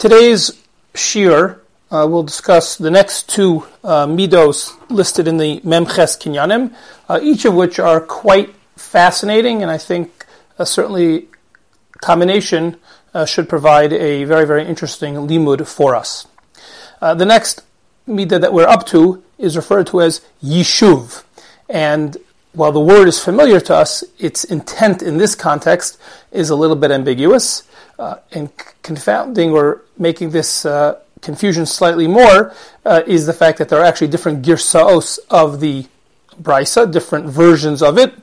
Today's shiur uh, will discuss the next two uh, midos listed in the Memches Kinyanim, uh, each of which are quite fascinating, and I think uh, certainly combination uh, should provide a very, very interesting limud for us. Uh, the next midah that we're up to is referred to as yishuv, and while the word is familiar to us, its intent in this context is a little bit ambiguous. Uh, and confounding or making this uh, confusion slightly more uh, is the fact that there are actually different girsaos of the brisa, different versions of it.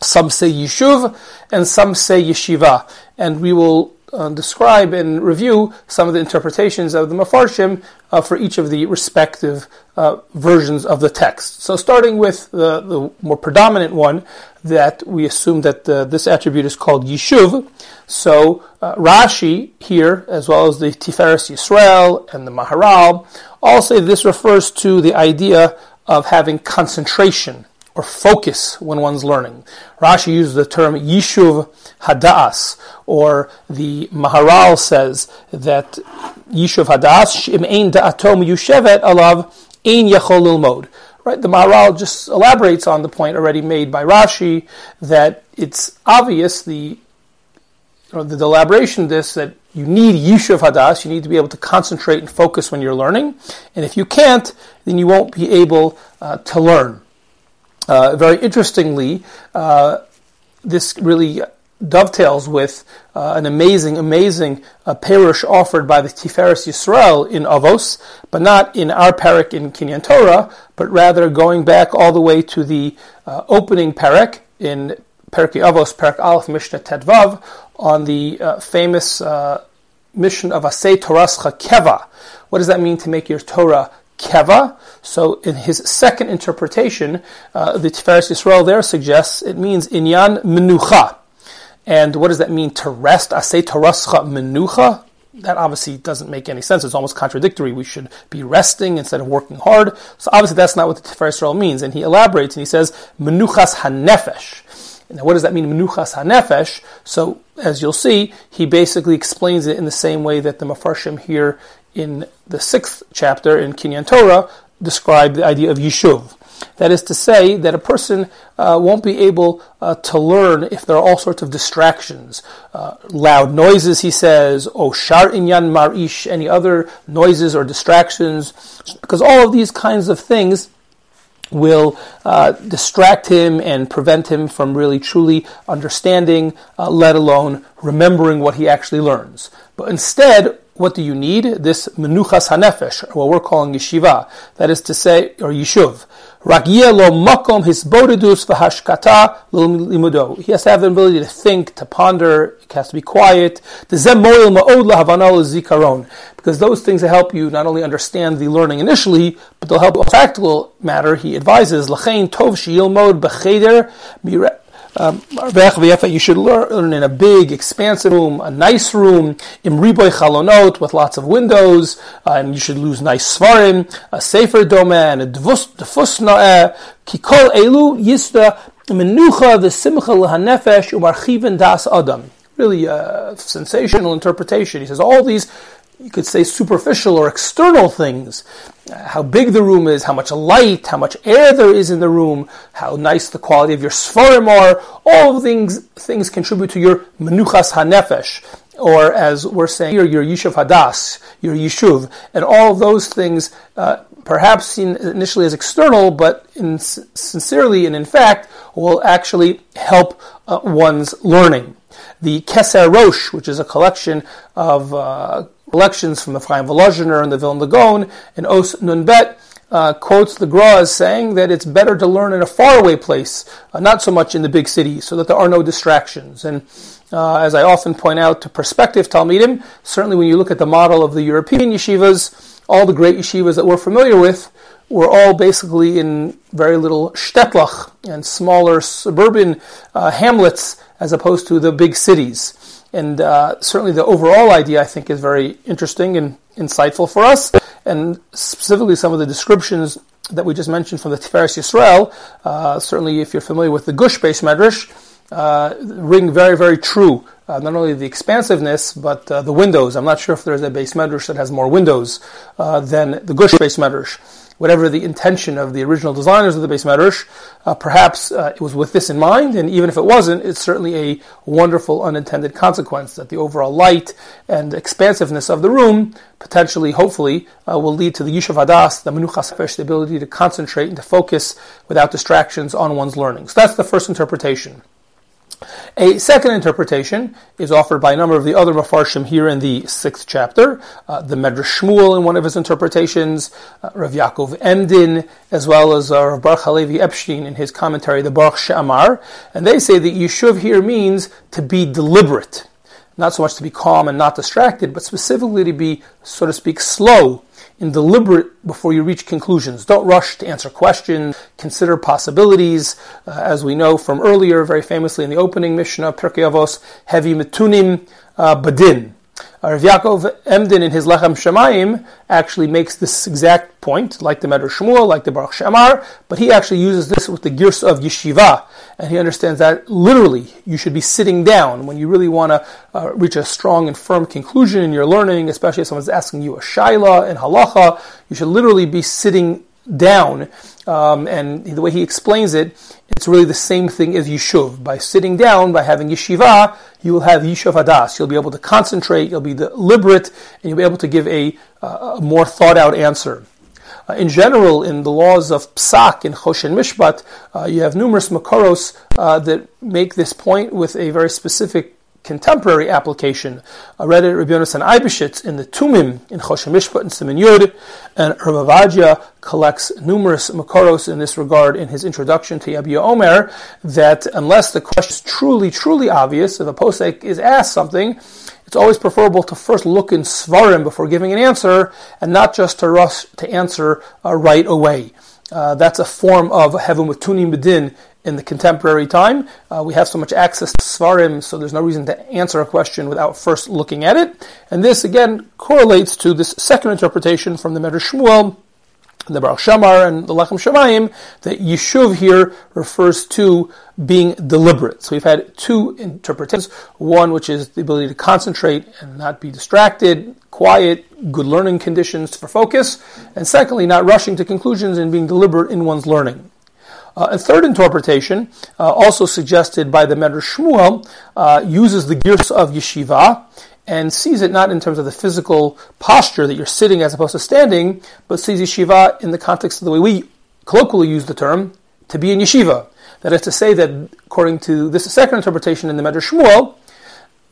Some say yishuv and some say yeshiva. And we will uh, describe and review some of the interpretations of the Mefarshim uh, for each of the respective uh, versions of the text. So, starting with the, the more predominant one, that we assume that uh, this attribute is called Yishuv. So, uh, Rashi here, as well as the Tiferes Yisrael and the Maharal, all say this refers to the idea of having concentration or focus when one's learning. Rashi uses the term Yishuv Hadas, or the Maharal says that Yishuv Hadas, Shim Da'atom Yushevet Alav Ein Yachol Mode. Right, the Maharal just elaborates on the point already made by Rashi that it's obvious the the elaboration of this that you need yishuv hadas, you need to be able to concentrate and focus when you're learning, and if you can't, then you won't be able uh, to learn. Uh, very interestingly, uh, this really dovetails with uh, an amazing, amazing uh, parish offered by the Tiferes Yisrael in Avos, but not in our parak in Kinyan Torah, but rather going back all the way to the uh, opening parak in Pirkei Avos, Parak Aleph Mishnah Tedvav, on the uh, famous uh, mission of Asay Torascha Keva. What does that mean to make your Torah keva. So in his second interpretation, uh, the Tiferes Yisrael there suggests it means inyan menucha. And what does that mean to rest? Asay torascha menucha? That obviously doesn't make any sense. It's almost contradictory. We should be resting instead of working hard. So obviously that's not what the Tiferes Yisrael means. And he elaborates and he says, menuchas hanefesh. Now, what does that mean, menuchas hanefesh? So, as you'll see, he basically explains it in the same way that the Mefarshim here in the sixth chapter in Kinyan Torah describe the idea of yishuv. That is to say that a person uh, won't be able uh, to learn if there are all sorts of distractions, uh, loud noises, he says, or shar inyan marish, any other noises or distractions, because all of these kinds of things will uh, distract him and prevent him from really truly understanding, uh, let alone remembering what he actually learns. But instead, what do you need? This menuchas hanefesh, or what we're calling yeshiva. That is to say, or yishuv. Ragia lo makom hisbodidus v'hashkata limudo. He has to have the ability to think, to ponder. He has to be quiet. Because those things will help you not only understand the learning initially, but they'll help a practical matter. He advises, lachein tov shiyil mod b'cheder um, you should learn in a big, expansive room, a nice room, imriboy chalonot, with lots of windows, uh, and you should lose nice svarim, a safer domain, a na'eh, kikol elu yista menucha v'simcha l'hanefesh umarchiven das adam. Really a sensational interpretation. He says all these you could say superficial or external things. How big the room is, how much light, how much air there is in the room, how nice the quality of your svarim are. All things things contribute to your menuchas hanefesh, or as we're saying here, your yishuv hadas, your yishuv, and all those things, uh, perhaps seen initially as external, but in, sincerely and in fact, will actually help uh, one's learning. The Keser Rosh, which is a collection of uh, collections from the Chaim Volozhiner and the Vilna Gaon, and Os Nunbet, uh, quotes the Gra as saying that it's better to learn in a faraway place, uh, not so much in the big city, so that there are no distractions. And uh, as I often point out to prospective Talmidim, certainly when you look at the model of the European yeshivas, all the great yeshivas that we're familiar with were all basically in very little shtetlach and smaller suburban uh, hamlets as opposed to the big cities. And uh, certainly the overall idea, I think, is very interesting and insightful for us. And specifically, some of the descriptions that we just mentioned from the Tiferes Yisrael, uh, certainly if you're familiar with the Gush beis medrash, uh, ring very, very true uh, not only the expansiveness, but uh, the windows. I'm not sure if there's a beis medrash that has more windows uh, than the Gush beis medrash whatever the intention of the original designers of the beis medrash, uh, perhaps uh, it was with this in mind, and even if it wasn't, it's certainly a wonderful unintended consequence that the overall light and expansiveness of the room potentially, hopefully, uh, will lead to the yishuv hadas, the menuchas the ability to concentrate and to focus without distractions on one's learning. So that's the first interpretation. A second interpretation is offered by a number of the other Mefarshim here in the sixth chapter. Uh, the Medrash Shmuel in one of his interpretations, uh, Rav Yaakov Emden, as well as uh, Rav Baruch Halevi Epstein in his commentary, the Baruch She'amar. And they say that Yishuv here means to be deliberate. Not so much to be calm and not distracted, but specifically to be, so to speak, slow and deliberate before you reach conclusions. Don't rush to answer questions. Consider possibilities. Uh, as we know from earlier, very famously in the opening Mishnah, Pirkei Avos, heavy metunim uh, badin. Rav Yaakov Emden in his Lechem Shemayim actually makes this exact point, like the Medrash Shmuel, like the Baruch She'amar, but he actually uses this with the Girs of Yeshiva, and he understands that literally you should be sitting down when you really want to uh, reach a strong and firm conclusion in your learning, especially if someone's asking you a shaila and halacha, you should literally be sitting down. Um, and the way he explains it, it's really the same thing as yishuv. By sitting down, by having yeshiva, you will have yishuv hadas. You'll be able to concentrate, you'll be deliberate, and you'll be able to give a, uh, a more thought out answer. Uh, in general, in the laws of psak and choshen mishpat, uh, you have numerous makaros uh, that make this point with a very specific contemporary application. I read it Rabbi Yonasan Eibeshitz in the Tumim in Choshen Mishpat and Siman Yud, and Rabbi collects numerous makoros in this regard in his introduction to Yabia Omer, that unless the question is truly, truly obvious, if a posek is asked something, it's always preferable to first look in Svarim before giving an answer, and not just to rush to answer uh, right away. Uh, that's a form of with tunim bedin in the contemporary time. Uh, we have so much access to Svarim, so there's no reason to answer a question without first looking at it. And this again correlates to this second interpretation from the Medrash Shmuel, the Baruch She'amar and the Lechem Shemayim, that Yishuv here refers to being deliberate. So we've had two interpretations. One, which is the ability to concentrate and not be distracted, quiet, good learning conditions for focus. And secondly, not rushing to conclusions and being deliberate in one's learning. Uh, a third interpretation, uh, also suggested by the Medrash Shmuel, uh, uses the gears of yeshiva and sees it not in terms of the physical posture that you're sitting as opposed to standing, but sees yeshiva in the context of the way we colloquially use the term, to be in yeshiva. That is to say that, according to this second interpretation in the Medrash Shmuel,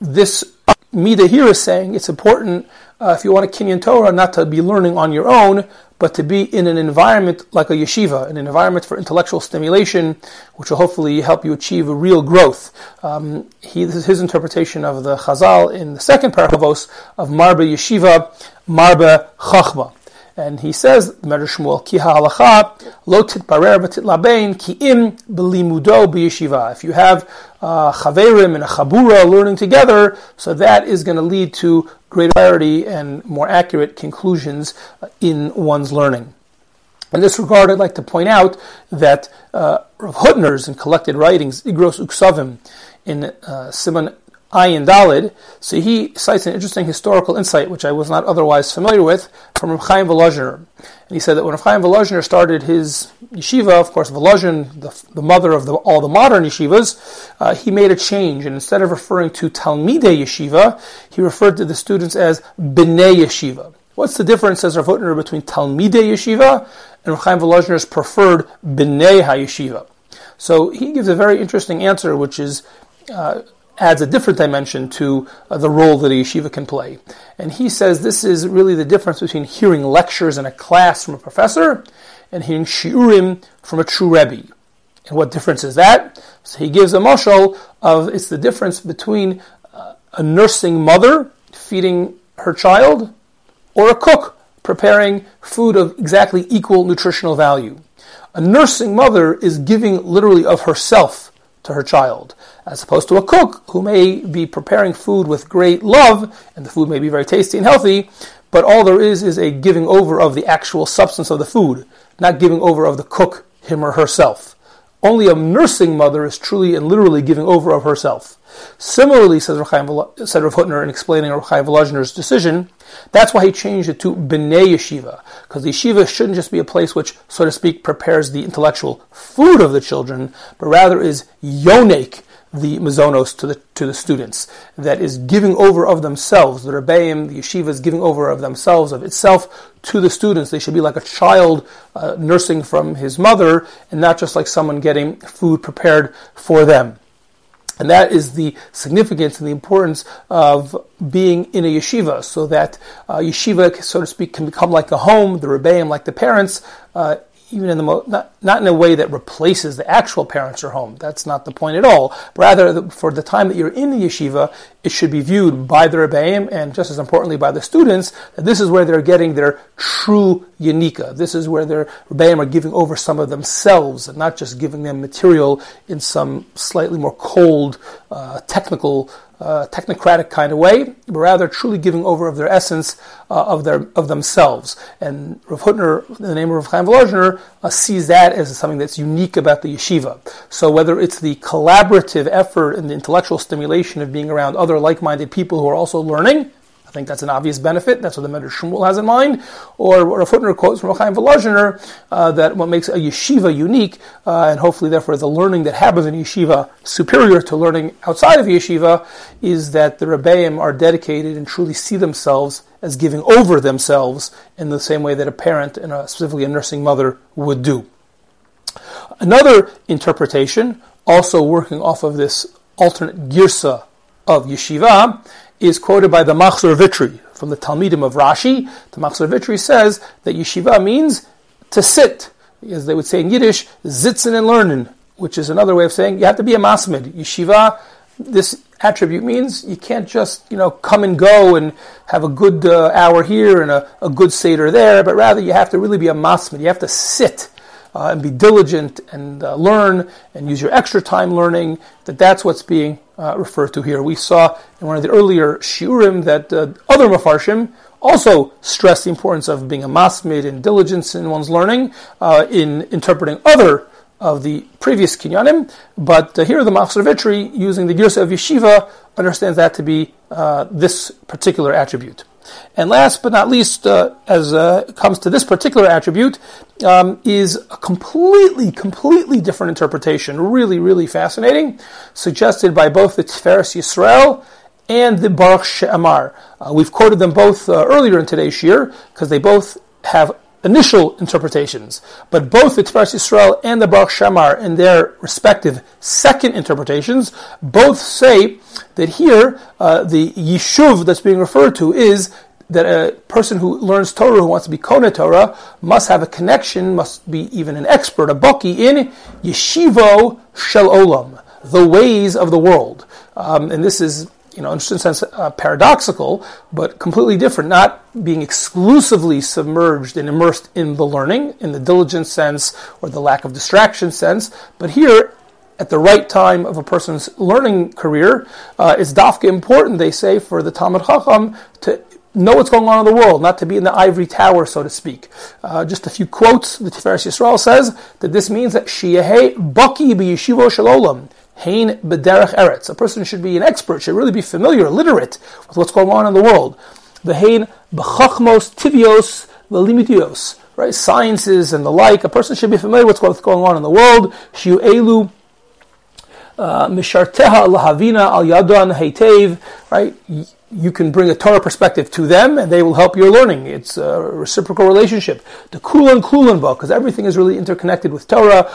this Mida here is saying it's important uh, if you want a Kinyan Torah not to be learning on your own, but to be in an environment like a yeshiva, an environment for intellectual stimulation, which will hopefully help you achieve a real growth. Um, he, this is his interpretation of the Chazal in the second paragraph of Marba Yeshiva, Marba Chachma. And he says, Shmuel, ki ha'alacha lo belimudo b'yeshiva. If you have uh, chaverim and a chabura learning together, so that is going to lead to greater clarity and more accurate conclusions uh, in one's learning. In this regard, I'd like to point out that uh, Rav Hutner's in collected writings, Igros Uksavim, in uh, Siman Ayin Dalid. So he cites an interesting historical insight, which I was not otherwise familiar with, from Rav Chaim Volozhiner. And he said that when Rav Chaim Volozhiner started his yeshiva, of course, Volozhin, the, the mother of the, all the modern yeshivas, uh, he made a change. And instead of referring to Talmidei yeshiva, he referred to the students as Bnei yeshiva. What's the difference, says Rav Hutner, between Talmidei yeshiva and Rav Chaim Volozhiner's preferred Bnei ha-yeshiva? So he gives a very interesting answer, which is uh, adds a different dimension to uh, the role that a yeshiva can play. And he says this is really the difference between hearing lectures in a class from a professor and hearing shiurim from a true rebbe. And what difference is that? So he gives a mashal of it's the difference between uh, a nursing mother feeding her child or a cook preparing food of exactly equal nutritional value. A nursing mother is giving literally of herself to her child as opposed to a cook who may be preparing food with great love, and the food may be very tasty and healthy, but all there is is a giving over of the actual substance of the food, not giving over of the cook, him or herself. Only a nursing mother is truly and literally giving over of herself. Similarly, says Rav, said in explaining Rav Chaim decision, that's why he changed it to B'nai Yeshiva, because the yeshiva shouldn't just be a place which, so to speak, prepares the intellectual food of the children, but rather is yonek, the mazonos to the to the students, that is giving over of themselves. The rebbeim, the yeshiva is giving over of themselves, of itself, to the students. They should be like a child uh, nursing from his mother, and not just like someone getting food prepared for them. And that is the significance and the importance of being in a yeshiva, so that uh, yeshiva, so to speak, can become like a home, the rebbeim, like the parents, uh, even in the mo- not, not in a way that replaces the actual parents or home. That's not the point at all. Rather, for the time that you're in the yeshiva, it should be viewed by the rebbeim and just as importantly by the students that this is where they're getting their true yanika. This is where their rebbeim are giving over some of themselves and not just giving them material in some slightly more cold, uh, technical uh, technocratic kind of way, but rather truly giving over of their essence uh, of their of themselves. And Rav Hutner, in the name of Rav Chaim Volozhiner, uh, sees that as something that's unique about the yeshiva. So whether it's the collaborative effort and the intellectual stimulation of being around other like-minded people who are also learning, I think that's an obvious benefit. That's what the Medrash Shmuel has in mind. Or what a footnote quotes from Chaim Volozhiner, uh, that what makes a yeshiva unique, uh, and hopefully therefore the learning that happens in yeshiva superior to learning outside of yeshiva, is that the Rebbeim are dedicated and truly see themselves as giving over themselves in the same way that a parent and a, specifically a nursing mother would do. Another interpretation, also working off of this alternate girsa of yeshiva, is quoted by the Machzor Vitri from the Talmidim of Rashi. The Machzor Vitri says that yeshiva means to sit, as they would say in Yiddish, zitzen and learning, which is another way of saying you have to be a masmid. Yeshiva, this attribute means you can't just you know come and go and have a good uh, hour here and a, a good seder there, but rather you have to really be a masmid. You have to sit uh, and be diligent and uh, learn and use your extra time learning, that that's what's being uh, to here. We saw in one of the earlier shiurim that uh, other mafarshim also stress the importance of being a masmid and diligence in one's learning uh, in interpreting other of the previous kinyanim, but uh, here the Machzor Vitri, using the Girsa of Yeshiva, understands that to be this particular attribute. And last but not least, uh, as uh, comes to this particular attribute, um, is a completely, completely different interpretation, really, really fascinating, suggested by both the Tiferes Yisrael and the Baruch She'amar. Uh, we've quoted them both uh, earlier in today's shir because they both have initial interpretations, but both the Tiferes Yisrael and the Baruch She'amar, in their respective second interpretations, both say that here uh, the yishuv that's being referred to is that a person who learns Torah, who wants to be Kona Torah, must have a connection, must be even an expert, a baki in yeshivo shel olam, the ways of the world. Um, and this is you know, in a sense, uh, paradoxical, but completely different. Not being exclusively submerged and immersed in the learning, in the diligence sense or the lack of distraction sense, but here, at the right time of a person's learning career, uh, it's dafka important, they say, for the Talmud Chacham to know what's going on in the world, not to be in the ivory tower, so to speak. Uh, just a few quotes. The Tiferes Yisrael says that this means that Shiyahe Baki b'yeshivo shalolam Hain b'derech eretz. A person should be an expert, should really be familiar, literate with what's going on in the world. The hain b'chachmos tivios v'limitios. Right, sciences and the like. A person should be familiar with what's going on in the world. Shiu elu uh, misharteha lahavina al yadon heitev. Right you can bring a Torah perspective to them, and they will help your learning. It's a reciprocal relationship. The kulan kulan book, because everything is really interconnected with Torah.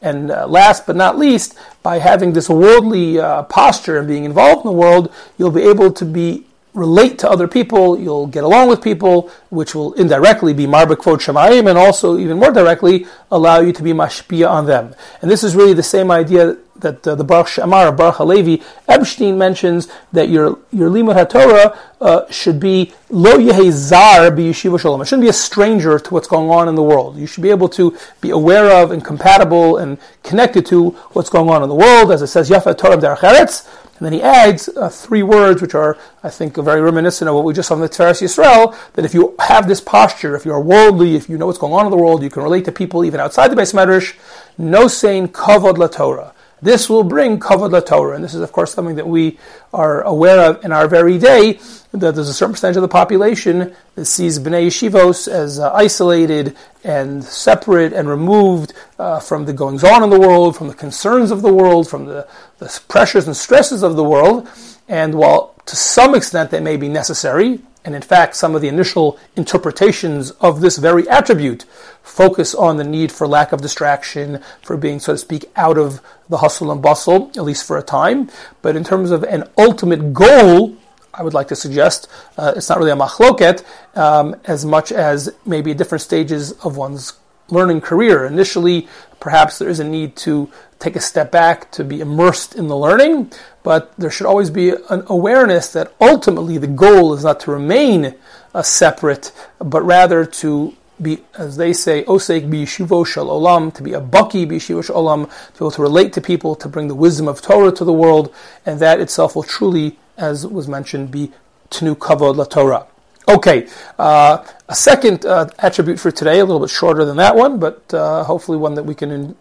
And uh, last but not least, by having this worldly uh, posture and being involved in the world, you'll be able to be relate to other people, you'll get along with people, which will indirectly be marbekvot shemayim, and also even more directly allow you to be mashpia on them. And this is really the same idea that uh, the Baruch She'amar, Baruch Halevi, Epstein mentions that your your limud haTorah uh, should be lo yehezar b'yeshiva shalom. It shouldn't be a stranger to what's going on in the world. You should be able to be aware of and compatible and connected to what's going on in the world, as it says Yafa Torah Derech And then he adds uh, three words, which are, I think, very reminiscent of what we just saw in the Tiferes Yisrael, that if you have this posture, if you're worldly, if you know what's going on in the world, you can relate to people even outside the Beis Medrash, no saying kavod la Torah. This will bring kavod la Torah, and this is, of course, something that we are aware of in our very day. That there's a certain percentage of the population that sees bnei yeshivos as uh, isolated and separate and removed uh, from the goings on in the world, from the concerns of the world, from the, the pressures and stresses of the world. And while to some extent that may be necessary, and in fact, some of the initial interpretations of this very attribute focus on the need for lack of distraction, for being, so to speak, out of the hustle and bustle, at least for a time. But in terms of an ultimate goal, I would like to suggest uh, it's not really a machloket um, as much as maybe different stages of one's learning career. Initially, perhaps there is a need to take a step back to be immersed in the learning, but there should always be an awareness that ultimately the goal is not to remain a separate, but rather to be, as they say, osek b'yeshivo shel olam, to be a baki b'yeshivo shel olam, to be able to relate to people, to bring the wisdom of Torah to the world, and that itself will truly, as was mentioned, be tnu kavod la Torah. Okay, uh, a second uh, attribute for today, a little bit shorter than that one, but uh, hopefully one that we can in,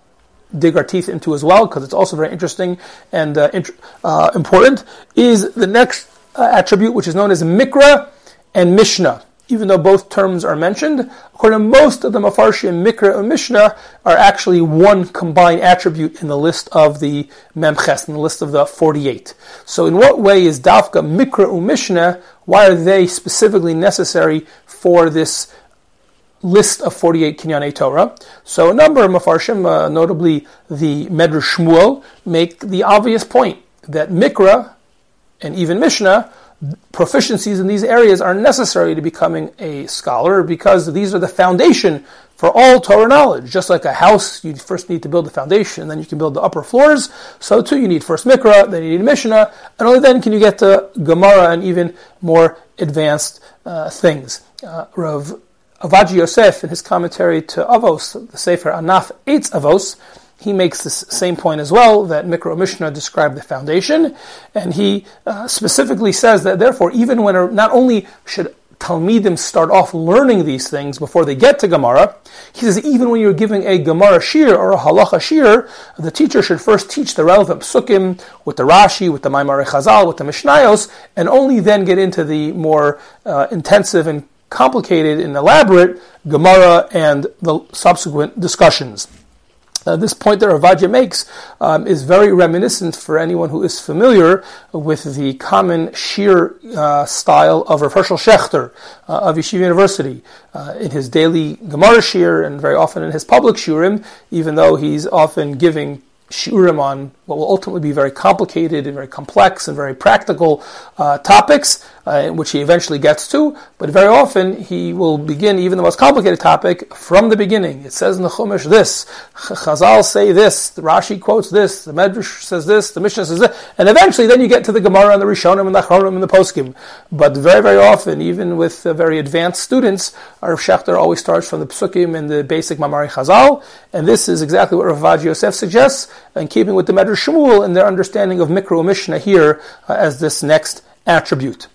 dig our teeth into as well, because it's also very interesting and uh, int- uh, important, is the next uh, attribute, which is known as Mikra and Mishnah. Even though both terms are mentioned, according to most of the Mafarshim, Mikra and Mishnah are actually one combined attribute in the list of the Memches, in the list of the 48. So in what way is Dafka Mikra and Mishnah why are they specifically necessary for this list of 48 Kinyanei Torah? So a number of Mefarshim, uh, notably the Medrash Shmuel, make the obvious point that Mikra and even Mishnah proficiencies in these areas are necessary to becoming a scholar because these are the foundation for all Torah knowledge. Just like a house, you first need to build the foundation, then you can build the upper floors. So too, you need first Mikra, then you need Mishnah, and only then can you get to Gemara and even more advanced uh, things. Uh, Rav Ovadia Yosef, in his commentary to Avos, the Sefer Anaf Eitz Avos, he makes this same point as well that Mikra Mishnah described the foundation, and he uh, specifically says that therefore, even when not only should Talmidim start off learning these things before they get to Gemara. He says even when you're giving a Gemara shir or a halacha shir, the teacher should first teach the relevant psukim with the Rashi, with the Maimar Chazal, with the Mishnayos, and only then get into the more uh, intensive and complicated and elaborate Gemara and the subsequent discussions. Uh, this point that Rav Ovadia makes um, is very reminiscent for anyone who is familiar with the common shir uh, style of Rav Hershel Schachter uh, of Yeshiva University. Uh, in his daily Gemara shir and very often in his public shirim, even though he's often giving shiurim on what will ultimately be very complicated and very complex and very practical uh, topics, uh, which he eventually gets to. But very often he will begin even the most complicated topic from the beginning. It says in the Chumash this, Chazal say this, the Rashi quotes this, the Medrash says this, the Mishnah says this, and eventually then you get to the Gemara and the Rishonim and the Achronim and the Poskim. But very, very often, even with uh, very advanced students, Rav Schachter always starts from the Psukim and the basic Mamari Chazal, and this is exactly what Rav Ovadia Yosef suggests, in keeping with the Medrash Shmuel and their understanding of Mikra Mishnah here uh, as this next attribute.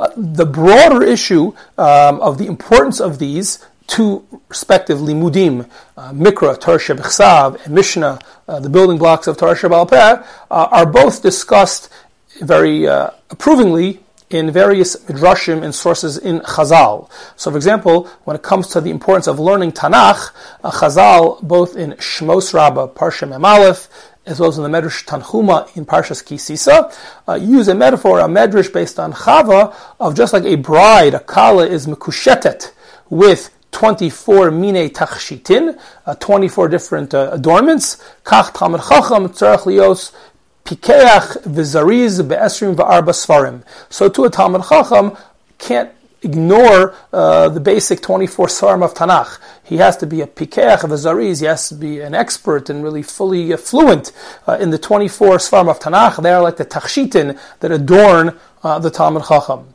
Uh, the broader issue um, of the importance of these two respective limudim, uh, Mikra, Torah Shebechsav, and Mishnah, uh, the building blocks of Torah Peh, uh, are both discussed very uh, approvingly in various midrashim and sources in Chazal. So, for example, when it comes to the importance of learning Tanakh, uh, Chazal, both in Shmos Rabbah, Parsha Mem Aleph, as well as in the Medrash Tanhuma in Parshas Ki Sisa, uh, use a metaphor, a medrash based on Chava, of just like a bride, a kala is mekushetet with 24 mine tachshitin, uh, 24 different uh, adornments. Kach chacham tzarech lios pikeach be'esrim svarim. So to a Talmud Chacham can't ignore uh, the basic 24 Svarim of Tanakh. He has to be a Pikeach of a Zariz, he has to be an expert and really fully fluent uh, in the 24 Svarim of Tanakh. They are like the Tachshitin that adorn uh, the Talmud Chacham.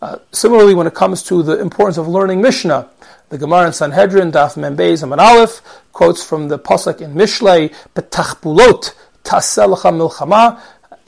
Uh, similarly, when it comes to the importance of learning Mishnah, the Gemara in Sanhedrin, Daf Membeis and Aleph, quotes from the Pasuk in Mishlei, Betachpulot, Taselacha Milchama,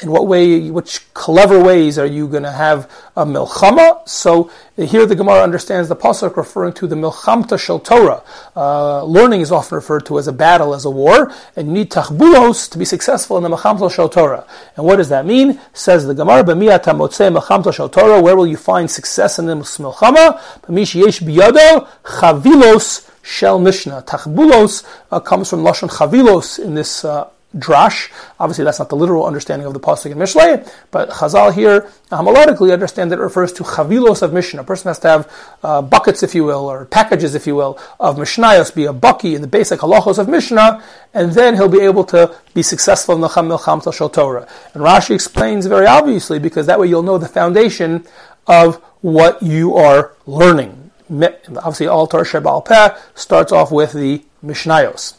in what way, which clever ways are you going to have a milchama? So here the Gemara understands the pasuk referring to the milchamta shel Torah. Uh, learning is often referred to as a battle, as a war, and you need tachbulos to be successful in the milchamta shel Torah. And what does that mean? Says the Gemara, "B'miyat hamotzei milchamta shel Torah." Where will you find success in the milchama? B'mish yesh biyado chavilos shel Mishnah. Tachbulos uh, comes from lashon chavilos in this. Uh, drash. Obviously, that's not the literal understanding of the pasuk in Mishlei, but Chazal here melodically understand that it refers to chavilos of Mishnah. A person has to have uh, buckets, if you will, or packages, if you will, of Mishnayos, be a bucky in the basic halachos of Mishnah, and then he'll be able to be successful in the Cham Milcham Shal Torah. And Rashi explains very obviously because that way you'll know the foundation of what you are learning. Obviously, all Torah Shebal Peh starts off with the Mishnayos.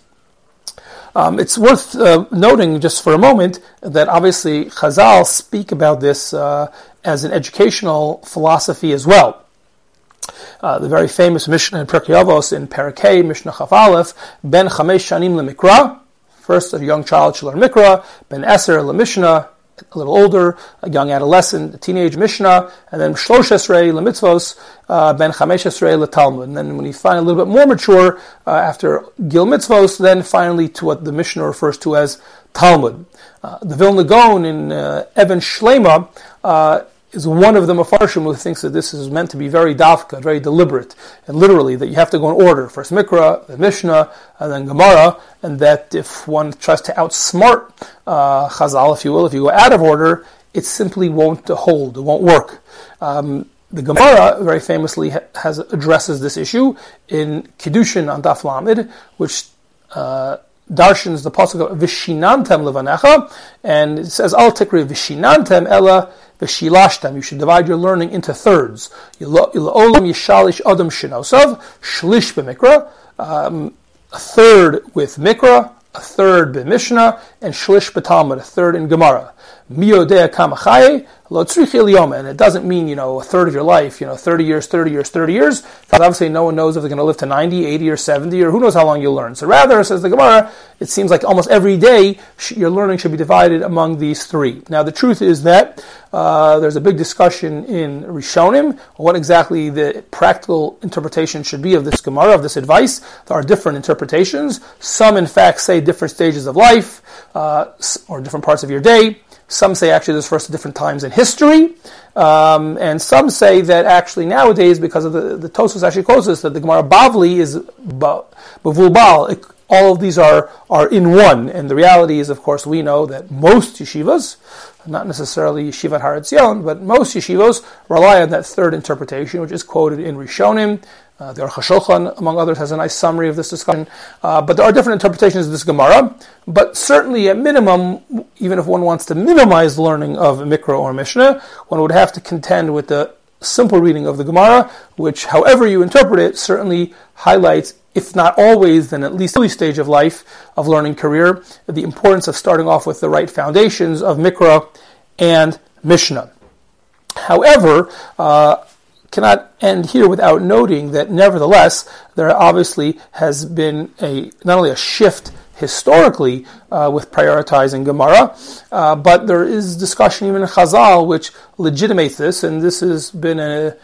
Um, it's worth uh, noting just for a moment that obviously Chazal speak about this uh, as an educational philosophy as well. Uh, the very famous Mishnah in Pirkei Avos in Parakeh, Mishnah Chaf Aleph, Ben Chamesh Shanim LeMikra, first a young child should learn Mikra, Ben Eser LeMishnah, a little older, a young adolescent, a teenage Mishnah, and then Shlosh Esrei Lemitzvos, uh, Ben Chamesh Esrei Talmud. And then when you find a little bit more mature, uh, after Gil Mitzvos, then finally to what the Mishnah refers to as Talmud. Uh, the Vilna Gaon in uh, Even Shlema uh, is one of the Mefarshim who thinks that this is meant to be very dafka, very deliberate, and literally that you have to go in order. First Mikra, then Mishnah, and then Gemara, and that if one tries to outsmart uh, Chazal, if you will, if you go out of order, it simply won't hold, it won't work. Um, the Gemara very famously has addresses this issue in Kiddushin on Daf Lamed, which uh, darshans the pasuk of Vishinantam levanecha, and it says Al Tikri Vishinantam Ella V'shilashtam, you should divide your learning into thirds. Olam yishalish adam shinosav, shlish b'mikra, um, a third with mikra, a third b'mishnah, and shlish b'talmud, a third in Gemara. Miodea kamachaye, and it doesn't mean, you know, a third of your life, you know, 30 years, 30 years, 30 years, because obviously no one knows if they're going to live to 90, 80, or 70, or who knows how long you'll learn. So rather, says the Gemara, it seems like almost every day your learning should be divided among these three. Now, the truth is that uh, there's a big discussion in Rishonim what exactly the practical interpretation should be of this Gemara, of this advice. There are different interpretations. Some, in fact, say different stages of life uh, or different parts of your day. Some say actually this refers to different times in history. Um, and some say that actually nowadays, because of the, the Tosos actually quotes us, that the Gemara Bavli is Bavulbal. All of these are, are in one. And the reality is, of course, we know that most yeshivas, not necessarily Yeshivat Har Etzion, but most yeshivos rely on that third interpretation, which is quoted in Rishonim, uh, the Aruch HaShulchan, among others, has a nice summary of this discussion. Uh, but there are different interpretations of this Gemara. But certainly, at minimum, even if one wants to minimize learning of Mikra or Mishnah, one would have to contend with the simple reading of the Gemara, which, however you interpret it, certainly highlights, if not always, then at least early stage of life, of learning career, the importance of starting off with the right foundations of Mikra and Mishnah. However, uh, cannot end here without noting that nevertheless, there obviously has been a not only a shift historically uh, with prioritizing Gemara, uh, but there is discussion even in Chazal which legitimates this, and this has been a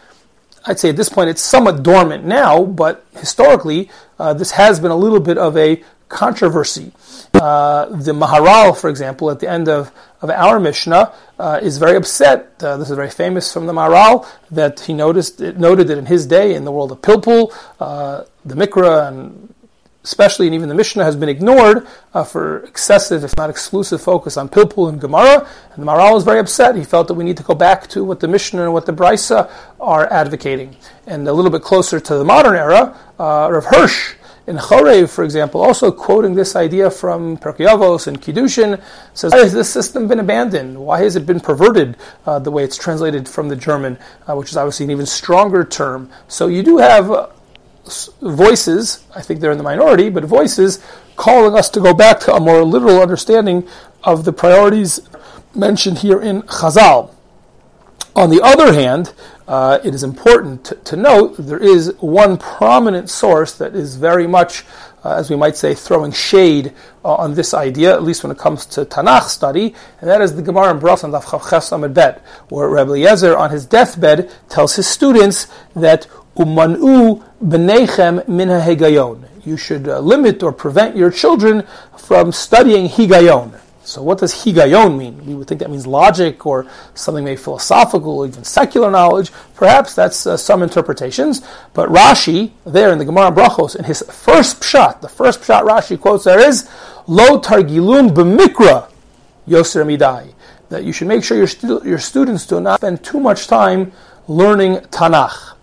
I'd say at this point it's somewhat dormant now, but historically uh, this has been a little bit of a controversy. Uh, the Maharal, for example, at the end of, of our Mishnah, uh, is very upset. Uh, this is very famous from the Maharal that he noticed it, noted that in his day, in the world of Pilpul, uh, the Mikra and especially and even the Mishnah has been ignored uh, for excessive, if not exclusive, focus on Pilpul and Gemara. And the Maharal was very upset. He felt that we need to go back to what the Mishnah and what the Brisa are advocating. And a little bit closer to the modern era, uh, Rav Hirsch in Chorev, for example, also quoting this idea from Pirkei Avos and Kiddushin, says, Why has this system been abandoned? Why has it been perverted uh, the way it's translated from the German, uh, which is obviously an even stronger term? So you do have uh, voices, I think they're in the minority, but voices calling us to go back to a more literal understanding of the priorities mentioned here in Chazal. On the other hand, uh, it is important to, to, note there is one prominent source that is very much uh, as we might say, throwing shade uh, on this idea, at least when it comes to Tanakh study, and that is the Gemara in Brachos on Amud Bet, where Rabbi Eliezer on his deathbed tells his students that umanu b'nechem min. You should uh, limit or prevent your children from studying higayon. So what does higayon mean? We would think that means logic or something maybe philosophical or even secular knowledge. Perhaps that's uh, some interpretations. But Rashi, there in the Gemara Brachos, in his first pshat, the first pshat Rashi quotes there is, Lo targilun b'mikra yoser midai. That you should make sure your, stu- your students do not spend too much time learning Tanakh.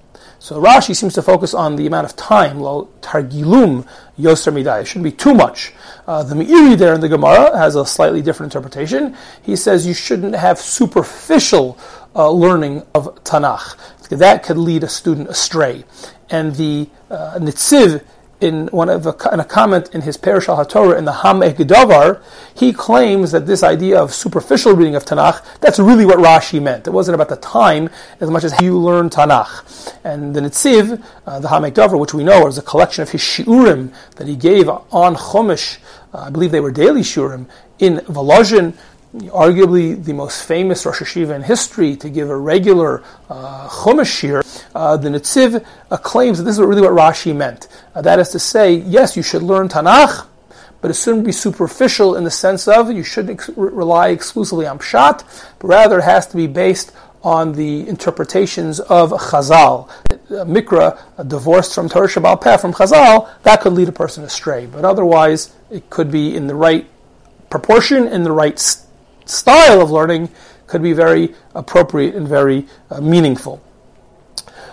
So Rashi seems to focus on the amount of time, lo targilum yoser midai. It shouldn't be too much. Uh, the Meiri there in the Gemara has a slightly different interpretation. He says you shouldn't have superficial uh, learning of Tanakh. That could lead a student astray. And the uh, Nitziv in one of a, in a comment in his Perish al HaTorah in the Ha'amek Davar, he claims that this idea of superficial reading of Tanakh, that's really what Rashi meant. It wasn't about the time as much as how you learn Tanakh. And the Nitziv, uh, the Ha'amek Davar, which we know is a collection of his shiurim that he gave on Chumash, uh, I believe they were daily shiurim, in Volozhin, arguably the most famous Rosh Yeshiva in history, to give a regular uh, Chumash shir, uh, the Nitziv uh, claims that this is really what Rashi meant. Uh, that is to say, yes, you should learn Tanakh, but it shouldn't be superficial in the sense of you shouldn't ex- rely exclusively on Pshat, but rather it has to be based on the interpretations of Chazal. Uh, Mikra, divorced from Torah Shabbal Peh, from Chazal, that could lead a person astray. But otherwise, it could be in the right proportion, in the right st- style of learning could be very appropriate and very uh, meaningful.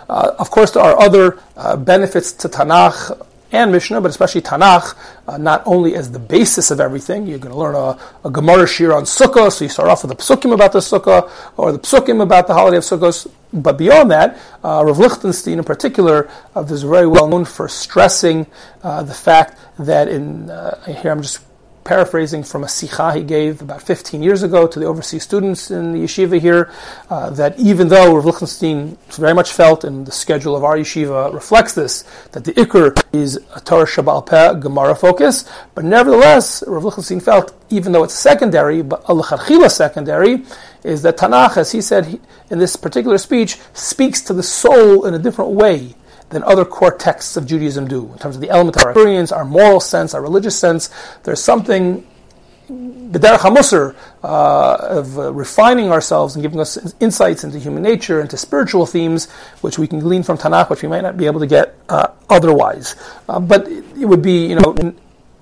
Uh, of course, there are other uh, benefits to Tanakh and Mishnah, but especially Tanakh, uh, not only as the basis of everything. You're going to learn a, a Gemara Shir on Sukkah, so you start off with the Psukim about the Sukkah, or the Psukim about the holiday of Sukkot. But beyond that, uh, Rav Lichtenstein in particular uh, is very well known for stressing uh, the fact that in, uh, here I'm just paraphrasing from a sikha he gave about 15 years ago to the overseas students in the yeshiva here, uh, that even though Rav Lichtenstein very much felt, and the schedule of our yeshiva reflects this, that the ikr is a Torah Shabbal Peh Gemara focus, but nevertheless, Rav Lichtenstein felt, even though it's secondary, but al secondary, is that Tanakh, as he said in this particular speech, speaks to the soul in a different way than other core texts of Judaism do in terms of the element of our experience, our moral sense, our religious sense. There's something hamusar uh, of uh, refining ourselves and giving us insights into human nature, into spiritual themes, which we can glean from Tanakh, which we might not be able to get uh, otherwise. Uh, but it would be, you know,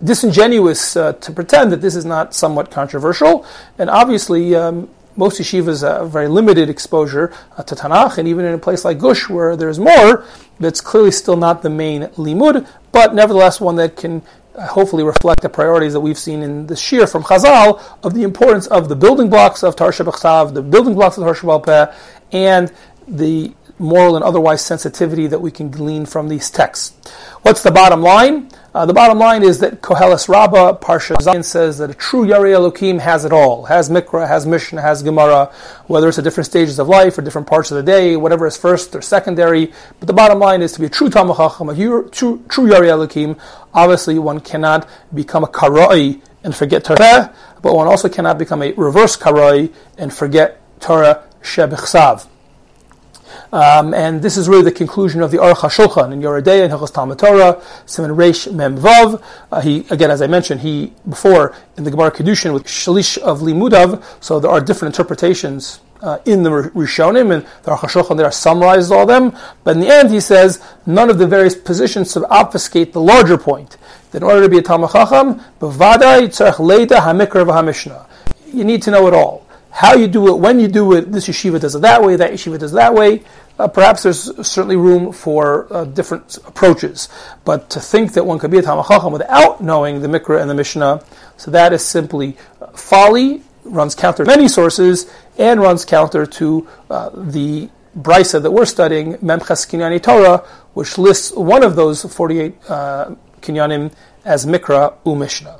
disingenuous uh, to pretend that this is not somewhat controversial. And obviously, um, most yeshivas have very limited exposure uh, to Tanakh, and even in a place like Gush, where there's more, that's clearly still not the main limud, but nevertheless one that can uh, hopefully reflect the priorities that we've seen in the shir from Chazal of the importance of the building blocks of Tarsha the building blocks of Tarsha Peh, and the moral and otherwise sensitivity that we can glean from these texts. What's the bottom line? Uh, the bottom line is that Koheles Rabbah, Parsha Zayin says that a true Yari Elokim has it all. Has Mikra, has Mishnah, has Gemara, whether it's at different stages of life or different parts of the day, whatever is first or secondary. But the bottom line is to be a true Talmud Chacham, a true, true Yari Elokim. Obviously, one cannot become a Karai and forget Torah, but one also cannot become a reverse Karai and forget Torah Shebichsav. Um, and this is really the conclusion of the Aruch HaShulchan in Yoreh De'ah and Hilchos Talmud Torah, Siman Reish Mem Vav. Uh, he, again, as I mentioned, he, before, in the Gemara Kedushin with Shalish of Limudav, so there are different interpretations uh, in the Rishonim, and the Aruch there summarizes all them. But in the end, he says none of the various positions to obfuscate the larger point. That in order to be a Talmud Chacham, leida hamikra v'hamishna. You need to know it all. How you do it, when you do it, this yeshiva does it that way, that yeshiva does it that way uh, perhaps there's certainly room for uh, different approaches. But to think that one could be a Talmud Chacham without knowing the Mikra and the Mishnah, so that is simply uh, folly, runs counter to many sources, and runs counter to uh, the Brisa that we're studying, Memchas Kinyani Torah, which lists one of those 48 uh, Kinyanim as Mikra U Mishnah.